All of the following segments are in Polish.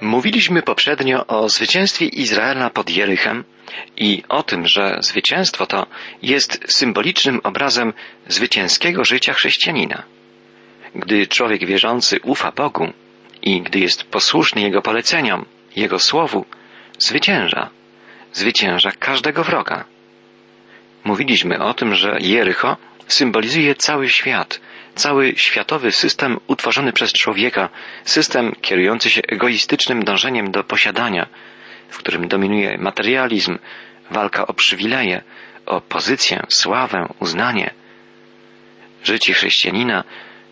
Mówiliśmy poprzednio o zwycięstwie Izraela pod Jerychem i o tym, że zwycięstwo to jest symbolicznym obrazem zwycięskiego życia chrześcijanina. Gdy człowiek wierzący ufa Bogu i gdy jest posłuszny Jego poleceniom, Jego słowu, zwycięża. Zwycięża każdego wroga. Mówiliśmy o tym, że Jericho symbolizuje cały świat, cały światowy system utworzony przez człowieka, system kierujący się egoistycznym dążeniem do posiadania, w którym dominuje materializm, walka o przywileje, o pozycję, sławę, uznanie. Życie chrześcijanina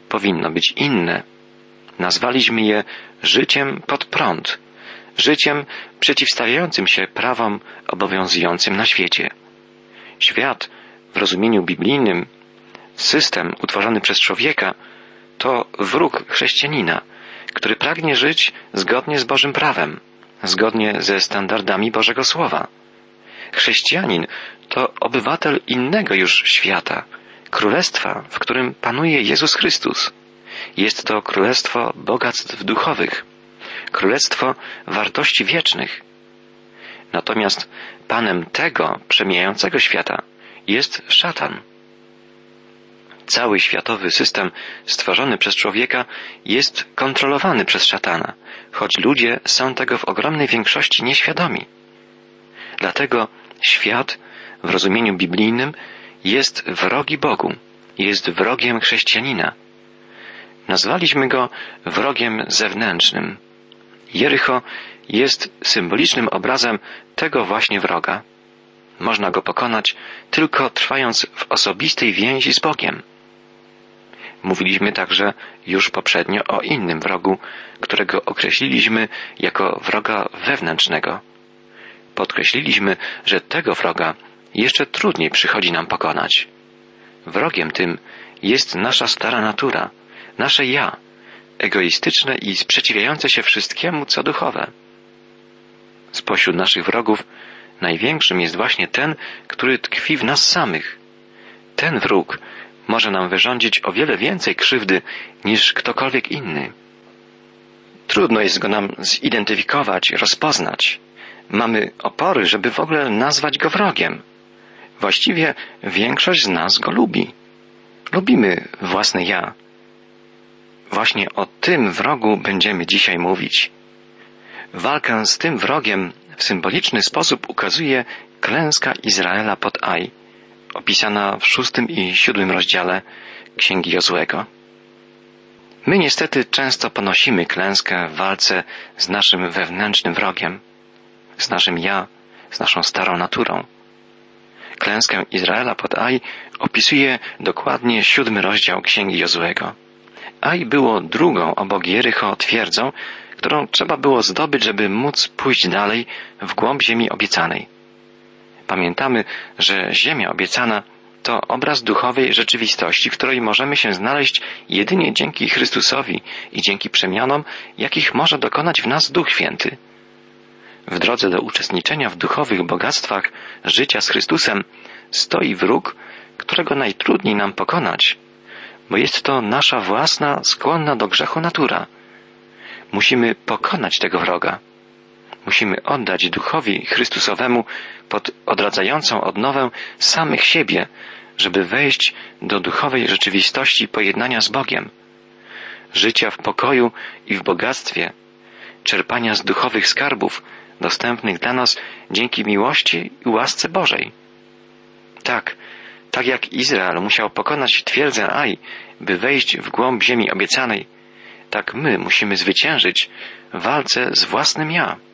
powinno być inne. Nazwaliśmy je życiem pod prąd, życiem przeciwstawiającym się prawom obowiązującym na świecie. Świat w rozumieniu biblijnym system utworzony przez człowieka to wróg chrześcijanina, który pragnie żyć zgodnie z Bożym prawem, zgodnie ze standardami Bożego Słowa. Chrześcijanin to obywatel innego już świata, królestwa, w którym panuje Jezus Chrystus. Jest to królestwo bogactw duchowych, królestwo wartości wiecznych. Natomiast panem tego przemijającego świata jest szatan. Cały światowy system stworzony przez człowieka jest kontrolowany przez szatana, choć ludzie są tego w ogromnej większości nieświadomi. Dlatego świat w rozumieniu biblijnym jest wrogi Bogu, jest wrogiem chrześcijanina. Nazwaliśmy go wrogiem zewnętrznym. Jericho jest symbolicznym obrazem tego właśnie wroga. Można go pokonać tylko trwając w osobistej więzi z Bogiem. Mówiliśmy także już poprzednio o innym wrogu, którego określiliśmy jako wroga wewnętrznego. Podkreśliliśmy, że tego wroga jeszcze trudniej przychodzi nam pokonać. Wrogiem tym jest nasza stara natura, nasze ja, egoistyczne i sprzeciwiające się wszystkiemu, co duchowe. Spośród naszych wrogów największym jest właśnie ten, który tkwi w nas samych. Ten wróg może nam wyrządzić o wiele więcej krzywdy niż ktokolwiek inny. Trudno jest go nam zidentyfikować, rozpoznać. Mamy opory, żeby w ogóle nazwać go wrogiem. Właściwie większość z nas go lubi. Lubimy własne ja. Właśnie o tym wrogu będziemy dzisiaj mówić. Walkę z tym wrogiem w symboliczny sposób ukazuje klęska Izraela pod Aj opisana w szóstym i siódmym rozdziale Księgi Jozłego. My niestety często ponosimy klęskę w walce z naszym wewnętrznym wrogiem, z naszym ja, z naszą starą naturą. Klęskę Izraela pod Aj opisuje dokładnie siódmy rozdział Księgi Jozłego. Aj było drugą obok Jericho twierdzą, którą trzeba było zdobyć, żeby móc pójść dalej w głąb ziemi obiecanej. Pamiętamy, że Ziemia obiecana to obraz duchowej rzeczywistości, w której możemy się znaleźć jedynie dzięki Chrystusowi i dzięki przemianom, jakich może dokonać w nas Duch Święty. W drodze do uczestniczenia w duchowych bogactwach życia z Chrystusem stoi wróg, którego najtrudniej nam pokonać, bo jest to nasza własna, skłonna do grzechu natura. Musimy pokonać tego wroga. Musimy oddać duchowi Chrystusowemu pod odradzającą odnowę samych siebie, żeby wejść do duchowej rzeczywistości pojednania z Bogiem, życia w pokoju i w bogactwie, czerpania z duchowych skarbów dostępnych dla nas dzięki miłości i łasce Bożej. Tak, tak jak Izrael musiał pokonać twierdzę Aj, by wejść w głąb ziemi obiecanej, tak my musimy zwyciężyć w walce z własnym ja.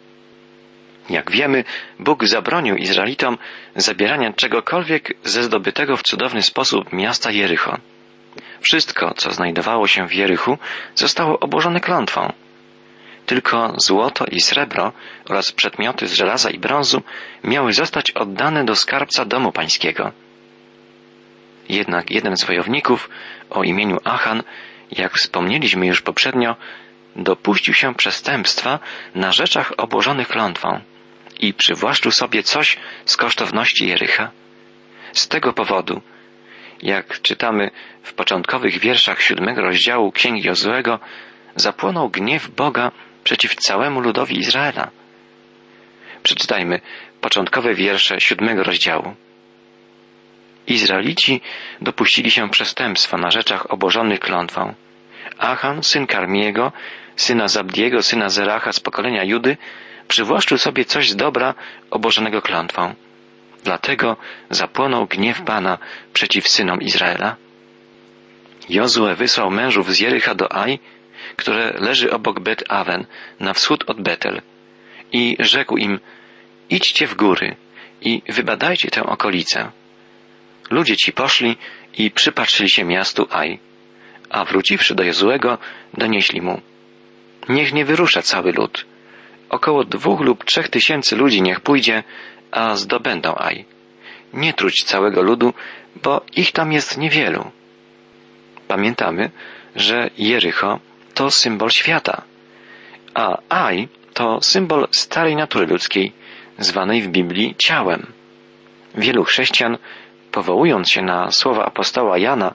Jak wiemy, Bóg zabronił Izraelitom zabierania czegokolwiek ze zdobytego w cudowny sposób miasta Jericho. Wszystko, co znajdowało się w Jerichu, zostało obłożone klątwą. Tylko złoto i srebro oraz przedmioty z żelaza i brązu miały zostać oddane do skarbca domu pańskiego. Jednak jeden z wojowników o imieniu Achan, jak wspomnieliśmy już poprzednio, dopuścił się przestępstwa na rzeczach obłożonych klątwą i przywłaszczył sobie coś z kosztowności Jericha? Z tego powodu, jak czytamy w początkowych wierszach siódmego rozdziału Księgi Jozłego, zapłonął gniew Boga przeciw całemu ludowi Izraela. Przeczytajmy początkowe wiersze siódmego rozdziału. Izraelici dopuścili się przestępstwa na rzeczach obożonych klątwą. Achan, syn Karmiego, syna Zabdiego, syna Zeracha z pokolenia Judy, przywłaszczył sobie coś z dobra obożonego klątwą. Dlatego zapłonął gniew Pana przeciw synom Izraela. Jozue wysłał mężów z Jericha do Aj, które leży obok Bet Awen, na wschód od Betel, i rzekł im, idźcie w góry i wybadajcie tę okolicę. Ludzie ci poszli i przypatrzyli się miastu Aj, a wróciwszy do Jozuego, donieśli mu, niech nie wyrusza cały lud. Około dwóch lub trzech tysięcy ludzi niech pójdzie, a zdobędą Aj. Nie truć całego ludu, bo ich tam jest niewielu. Pamiętamy, że Jericho to symbol świata, a Aj to symbol starej natury ludzkiej, zwanej w Biblii ciałem. Wielu chrześcijan, powołując się na słowa apostoła Jana,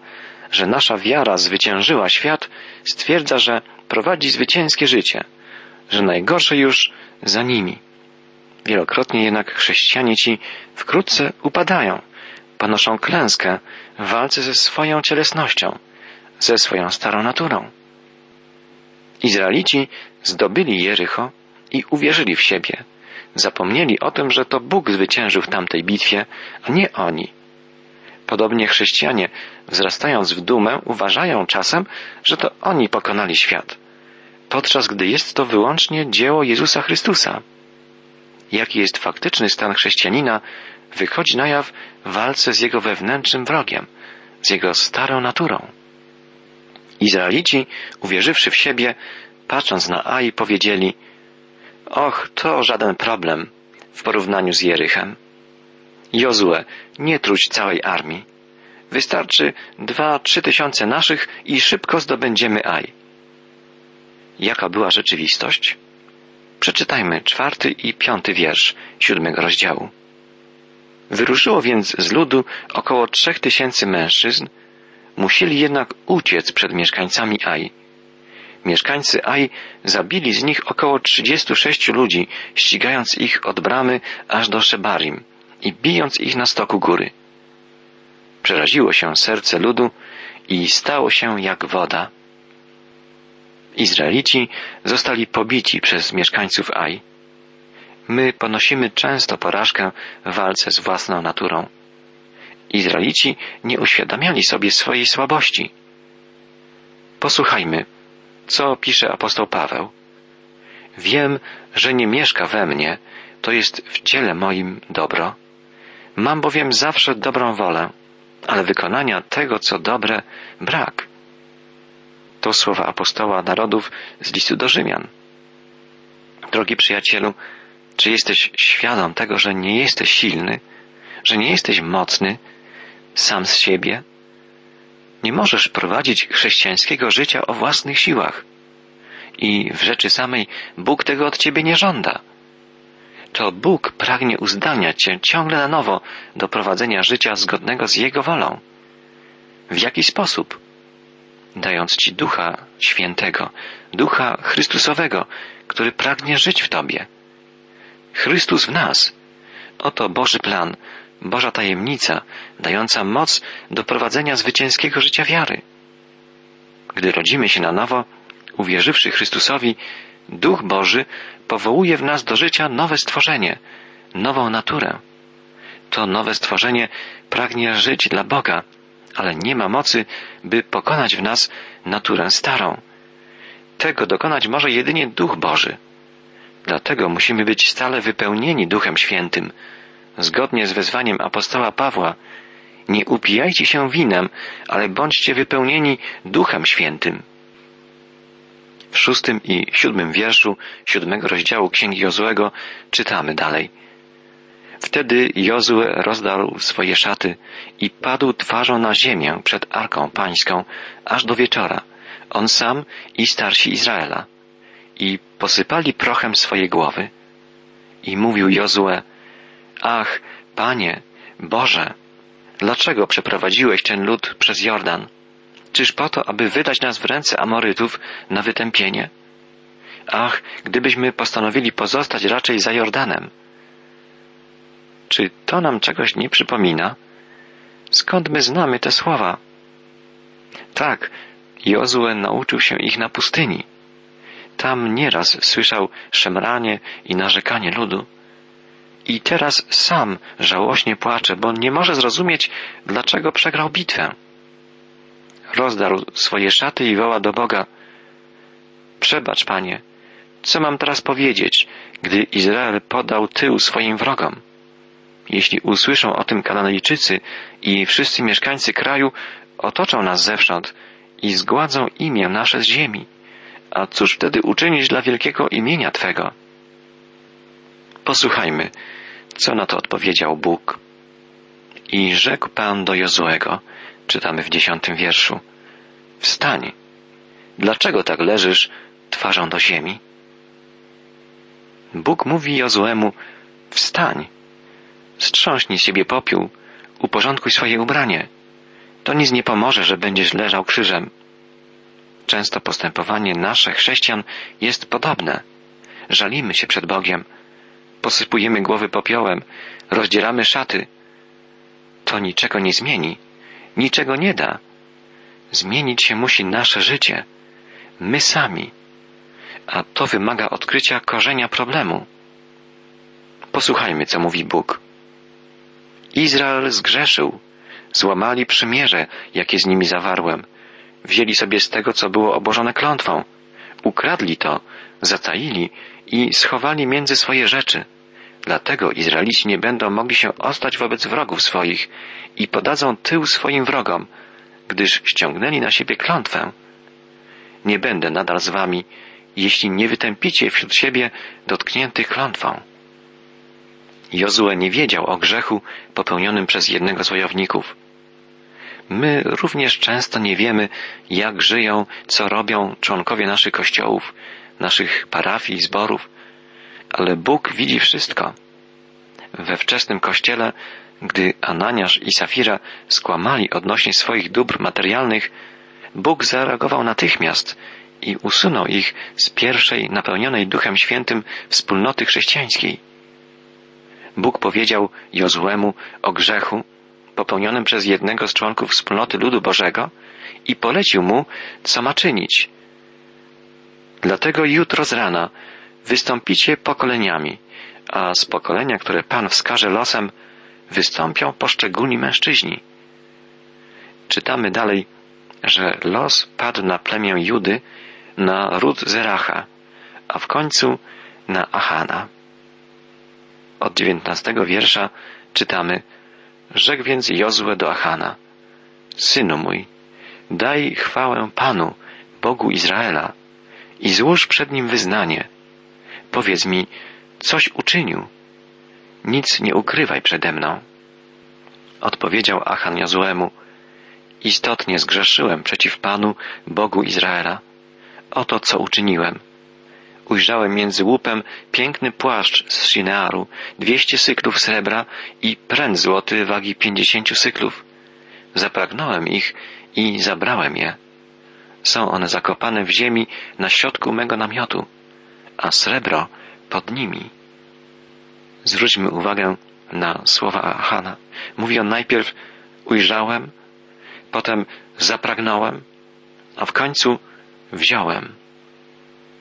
że nasza wiara zwyciężyła świat, stwierdza, że prowadzi zwycięskie życie, że najgorsze już za nimi. Wielokrotnie jednak chrześcijanie ci wkrótce upadają, ponoszą klęskę w walce ze swoją cielesnością, ze swoją starą naturą. Izraelici zdobyli Jericho i uwierzyli w siebie. Zapomnieli o tym, że to Bóg zwyciężył w tamtej bitwie, a nie oni. Podobnie chrześcijanie, wzrastając w dumę, uważają czasem, że to oni pokonali świat, podczas gdy jest to wyłącznie dzieło Jezusa Chrystusa. Jaki jest faktyczny stan chrześcijanina, wychodzi na jaw w walce z jego wewnętrznym wrogiem, z jego starą naturą. Izraelici, uwierzywszy w siebie, patrząc na Ai, powiedzieli Och, to żaden problem w porównaniu z Jerychem. Jozue, nie truć całej armii. Wystarczy dwa, trzy tysiące naszych i szybko zdobędziemy Aj. Jaka była rzeczywistość? Przeczytajmy czwarty i piąty wiersz siódmego rozdziału. Wyruszyło więc z ludu około trzech tysięcy mężczyzn, musieli jednak uciec przed mieszkańcami Aj. Mieszkańcy Aj zabili z nich około 36 ludzi, ścigając ich od bramy aż do Szebarim i bijąc ich na stoku góry. Przeraziło się serce ludu i stało się jak woda. Izraelici zostali pobici przez mieszkańców Aj. My ponosimy często porażkę w walce z własną naturą. Izraelici nie uświadamiali sobie swojej słabości. Posłuchajmy, co pisze apostoł Paweł. Wiem, że nie mieszka we mnie, to jest w ciele moim dobro. Mam bowiem zawsze dobrą wolę, ale wykonania tego, co dobre, brak. To słowa apostoła narodów z listu do Rzymian. Drogi przyjacielu, czy jesteś świadom tego, że nie jesteś silny, że nie jesteś mocny sam z siebie? Nie możesz prowadzić chrześcijańskiego życia o własnych siłach. I w rzeczy samej Bóg tego od ciebie nie żąda. To Bóg pragnie uzdalniać cię ciągle na nowo do prowadzenia życia zgodnego z Jego wolą. W jaki sposób? Dając ci Ducha Świętego, Ducha Chrystusowego, który pragnie żyć w Tobie. Chrystus w nas. Oto Boży plan, Boża tajemnica, dająca moc do prowadzenia zwycięskiego życia wiary. Gdy rodzimy się na nowo, uwierzywszy Chrystusowi, Duch Boży powołuje w nas do życia nowe stworzenie, nową naturę. To nowe stworzenie pragnie żyć dla Boga, ale nie ma mocy, by pokonać w nas naturę starą. Tego dokonać może jedynie Duch Boży. Dlatego musimy być stale wypełnieni Duchem Świętym, zgodnie z wezwaniem apostoła Pawła. Nie upijajcie się winem, ale bądźcie wypełnieni Duchem Świętym. W szóstym i siódmym wierszu siódmego rozdziału Księgi Jozłego czytamy dalej. Wtedy Jozue rozdarł swoje szaty i padł twarzą na ziemię przed Arką Pańską aż do wieczora, on sam i starsi Izraela. I posypali prochem swoje głowy. I mówił Jozue, Ach, Panie, Boże, dlaczego przeprowadziłeś ten lud przez Jordan? Czyż po to, aby wydać nas w ręce Amorytów na wytępienie? Ach, gdybyśmy postanowili pozostać raczej za Jordanem. Czy to nam czegoś nie przypomina? Skąd my znamy te słowa? Tak, Jozue nauczył się ich na pustyni. Tam nieraz słyszał szemranie i narzekanie ludu. I teraz sam żałośnie płacze, bo nie może zrozumieć, dlaczego przegrał bitwę. Rozdarł swoje szaty i woła do Boga. Przebacz, panie, co mam teraz powiedzieć, gdy Izrael podał tył swoim wrogom? Jeśli usłyszą o tym Kananejczycy i wszyscy mieszkańcy kraju, otoczą nas zewsząd i zgładzą imię nasze z ziemi. A cóż wtedy uczynić dla wielkiego imienia Twego? Posłuchajmy, co na to odpowiedział Bóg. I rzekł Pan do Jozuego, czytamy w dziesiątym wierszu, wstań. Dlaczego tak leżysz twarzą do ziemi? Bóg mówi Jozuemu, wstań. Strząśnij z siebie popiół, uporządkuj swoje ubranie. To nic nie pomoże, że będziesz leżał krzyżem. Często postępowanie nasze chrześcijan jest podobne. Żalimy się przed Bogiem, posypujemy głowy popiołem, rozdzieramy szaty. To niczego nie zmieni, niczego nie da. Zmienić się musi nasze życie, my sami, a to wymaga odkrycia korzenia problemu. Posłuchajmy, co mówi Bóg. Izrael zgrzeszył, złamali przymierze, jakie z nimi zawarłem, wzięli sobie z tego, co było obłożone klątwą, ukradli to, zataili i schowali między swoje rzeczy. Dlatego Izraelici nie będą mogli się ostać wobec wrogów swoich i podadzą tył swoim wrogom, gdyż ściągnęli na siebie klątwę. Nie będę nadal z wami, jeśli nie wytępicie wśród siebie dotkniętych klątwą. Jozue nie wiedział o grzechu popełnionym przez jednego z wojowników. My również często nie wiemy, jak żyją, co robią członkowie naszych kościołów, naszych parafii, zborów, ale Bóg widzi wszystko. We wczesnym kościele, gdy Ananiasz i Safira skłamali odnośnie swoich dóbr materialnych, Bóg zareagował natychmiast i usunął ich z pierwszej napełnionej Duchem Świętym wspólnoty chrześcijańskiej. Bóg powiedział Jozłemu o grzechu popełnionym przez jednego z członków wspólnoty ludu Bożego i polecił mu, co ma czynić. Dlatego jutro z rana wystąpicie pokoleniami, a z pokolenia, które Pan wskaże losem, wystąpią poszczególni mężczyźni. Czytamy dalej, że los padł na plemię Judy, na ród Zeracha, a w końcu na Achana. Od dziewiętnastego wiersza czytamy Rzekł więc Jozue do Achana Synu mój, daj chwałę Panu, Bogu Izraela i złóż przed Nim wyznanie. Powiedz mi, coś uczynił. Nic nie ukrywaj przede mną. Odpowiedział Achan Jozuemu Istotnie zgrzeszyłem przeciw Panu, Bogu Izraela. Oto co uczyniłem. Ujrzałem między łupem piękny płaszcz z Shinearu, dwieście syklów srebra i pręt złoty wagi pięćdziesięciu syklów. Zapragnąłem ich i zabrałem je. Są one zakopane w ziemi na środku mego namiotu, a srebro pod nimi. Zwróćmy uwagę na słowa Ahana. Mówi on najpierw ujrzałem, potem zapragnąłem, a w końcu wziąłem.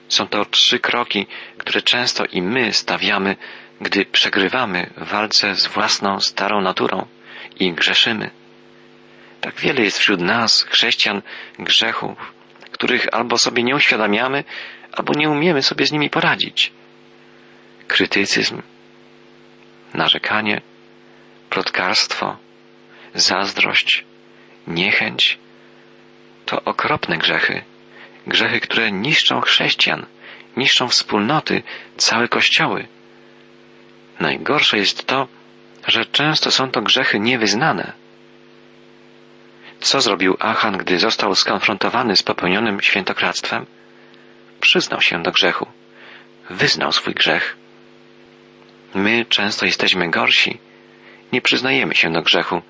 Są to trzy kroki, które często i my stawiamy, gdy przegrywamy w walce z własną starą naturą i grzeszymy. Tak wiele jest wśród nas, chrześcijan, grzechów, których albo sobie nie uświadamiamy, albo nie umiemy sobie z nimi poradzić. Krytycyzm, narzekanie, plotkarstwo, zazdrość, niechęć to okropne grzechy, grzechy, które niszczą chrześcijan, niszczą wspólnoty, całe kościoły. Najgorsze jest to, że często są to grzechy niewyznane. Co zrobił Achan, gdy został skonfrontowany z popełnionym świętokradztwem? Przyznał się do grzechu. Wyznał swój grzech. My często jesteśmy gorsi. Nie przyznajemy się do grzechu.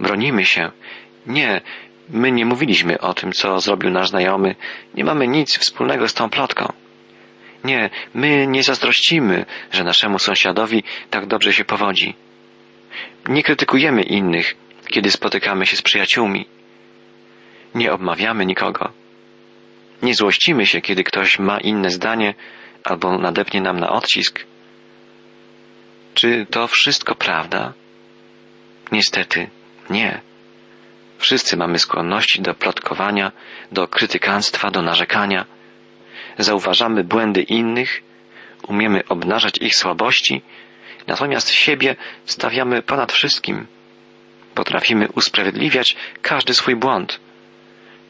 Bronimy się. Nie, My nie mówiliśmy o tym, co zrobił nasz znajomy, nie mamy nic wspólnego z tą plotką. Nie, my nie zazdrościmy, że naszemu sąsiadowi tak dobrze się powodzi. Nie krytykujemy innych, kiedy spotykamy się z przyjaciółmi. Nie obmawiamy nikogo. Nie złościmy się, kiedy ktoś ma inne zdanie albo nadepnie nam na odcisk. Czy to wszystko prawda? Niestety, nie. Wszyscy mamy skłonności do plotkowania, do krytykanstwa, do narzekania. Zauważamy błędy innych, umiemy obnażać ich słabości, natomiast siebie stawiamy ponad wszystkim. Potrafimy usprawiedliwiać każdy swój błąd.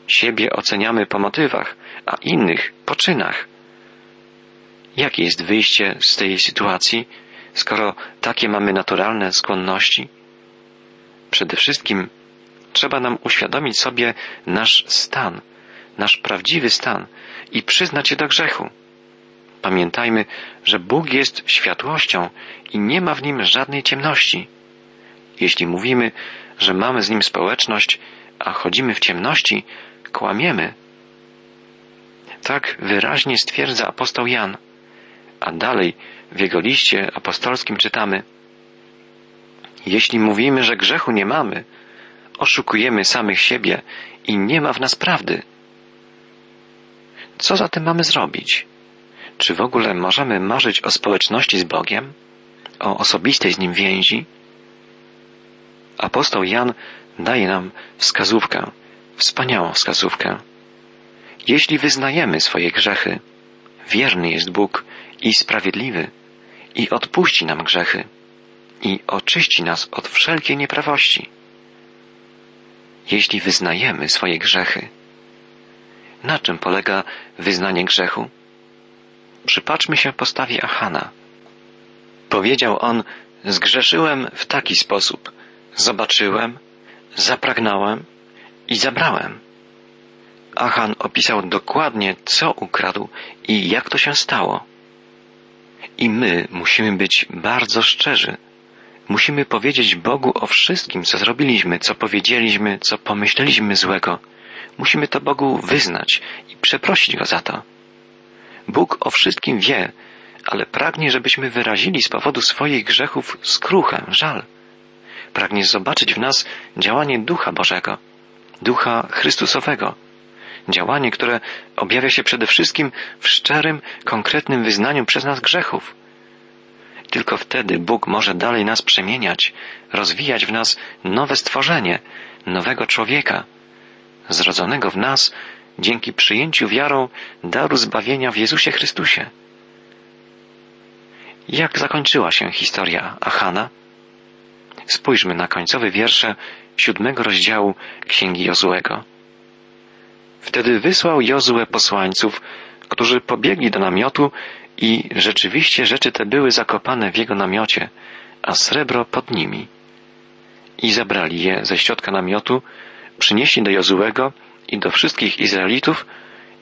Siebie oceniamy po motywach, a innych po czynach. Jakie jest wyjście z tej sytuacji, skoro takie mamy naturalne skłonności? Przede wszystkim trzeba nam uświadomić sobie nasz stan, nasz prawdziwy stan i przyznać się do grzechu. Pamiętajmy, że Bóg jest światłością i nie ma w nim żadnej ciemności. Jeśli mówimy, że mamy z nim społeczność, a chodzimy w ciemności, kłamiemy. Tak wyraźnie stwierdza apostoł Jan. A dalej w jego liście apostolskim czytamy: Jeśli mówimy, że grzechu nie mamy, oszukujemy samych siebie i nie ma w nas prawdy. Co zatem mamy zrobić? Czy w ogóle możemy marzyć o społeczności z Bogiem? O osobistej z Nim więzi? Apostoł Jan daje nam wskazówkę, wspaniałą wskazówkę. Jeśli wyznajemy swoje grzechy, wierny jest Bóg i sprawiedliwy i odpuści nam grzechy i oczyści nas od wszelkiej nieprawości. Jeśli wyznajemy swoje grzechy, na czym polega wyznanie grzechu? Przypatrzmy się postawie Achana. Powiedział on, zgrzeszyłem w taki sposób. Zobaczyłem, zapragnąłem i zabrałem. Achan opisał dokładnie, co ukradł i jak to się stało. I my musimy być bardzo szczerzy. Musimy powiedzieć Bogu o wszystkim, co zrobiliśmy, co powiedzieliśmy, co pomyśleliśmy złego. Musimy to Bogu wyznać i przeprosić Go za to. Bóg o wszystkim wie, ale pragnie, żebyśmy wyrazili z powodu swoich grzechów skruchę, żal. Pragnie zobaczyć w nas działanie Ducha Bożego, Ducha Chrystusowego, działanie, które objawia się przede wszystkim w szczerym, konkretnym wyznaniu przez nas grzechów. Tylko wtedy Bóg może dalej nas przemieniać, rozwijać w nas nowe stworzenie, nowego człowieka, zrodzonego w nas dzięki przyjęciu wiarą daru zbawienia w Jezusie Chrystusie. Jak zakończyła się historia Achana? Spójrzmy na końcowe wiersze siódmego rozdziału Księgi Jozuego. Wtedy wysłał Jozue posłańców, którzy pobiegli do namiotu i rzeczywiście rzeczy te były zakopane w jego namiocie, a srebro pod nimi. I zabrali je ze środka namiotu, przynieśli do Jozuego i do wszystkich Izraelitów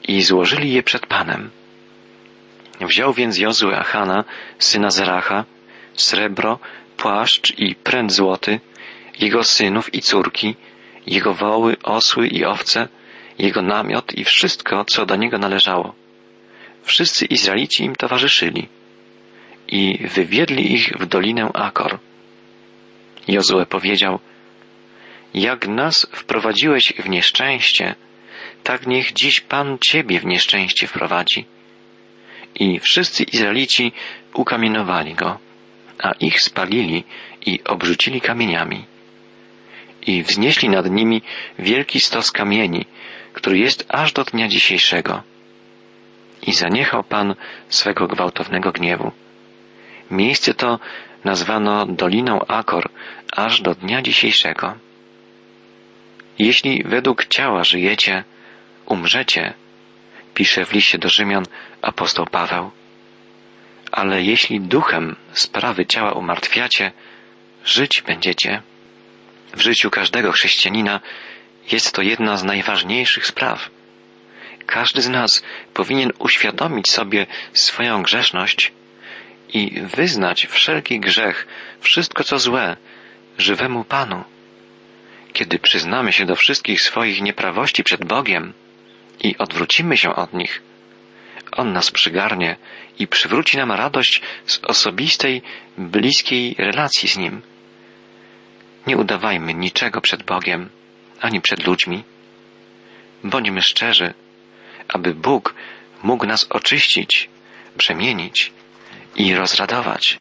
i złożyli je przed Panem. Wziął więc Jozue Achana, syna Zeracha, srebro, płaszcz i pręt złoty, jego synów i córki, jego woły, osły i owce, jego namiot i wszystko, co do niego należało. Wszyscy Izraelici im towarzyszyli i wywiedli ich w dolinę Akor. Jozue powiedział, jak nas wprowadziłeś w nieszczęście, tak niech dziś Pan Ciebie w nieszczęście wprowadzi. I wszyscy Izraelici ukamienowali go, a ich spalili i obrzucili kamieniami. I wznieśli nad nimi wielki stos kamieni, który jest aż do dnia dzisiejszego. I zaniechał Pan swego gwałtownego gniewu. Miejsce to nazwano Doliną Akor aż do dnia dzisiejszego. Jeśli według ciała żyjecie, umrzecie, pisze w liście do Rzymian apostoł Paweł. Ale jeśli duchem sprawy ciała umartwiacie, żyć będziecie. W życiu każdego chrześcijanina jest to jedna z najważniejszych spraw. Każdy z nas powinien uświadomić sobie swoją grzeszność i wyznać wszelki grzech, wszystko co złe, żywemu Panu. Kiedy przyznamy się do wszystkich swoich nieprawości przed Bogiem i odwrócimy się od nich, On nas przygarnie i przywróci nam radość z osobistej, bliskiej relacji z Nim. Nie udawajmy niczego przed Bogiem, ani przed ludźmi. Bądźmy szczerzy, aby Bóg mógł nas oczyścić, przemienić i rozradować.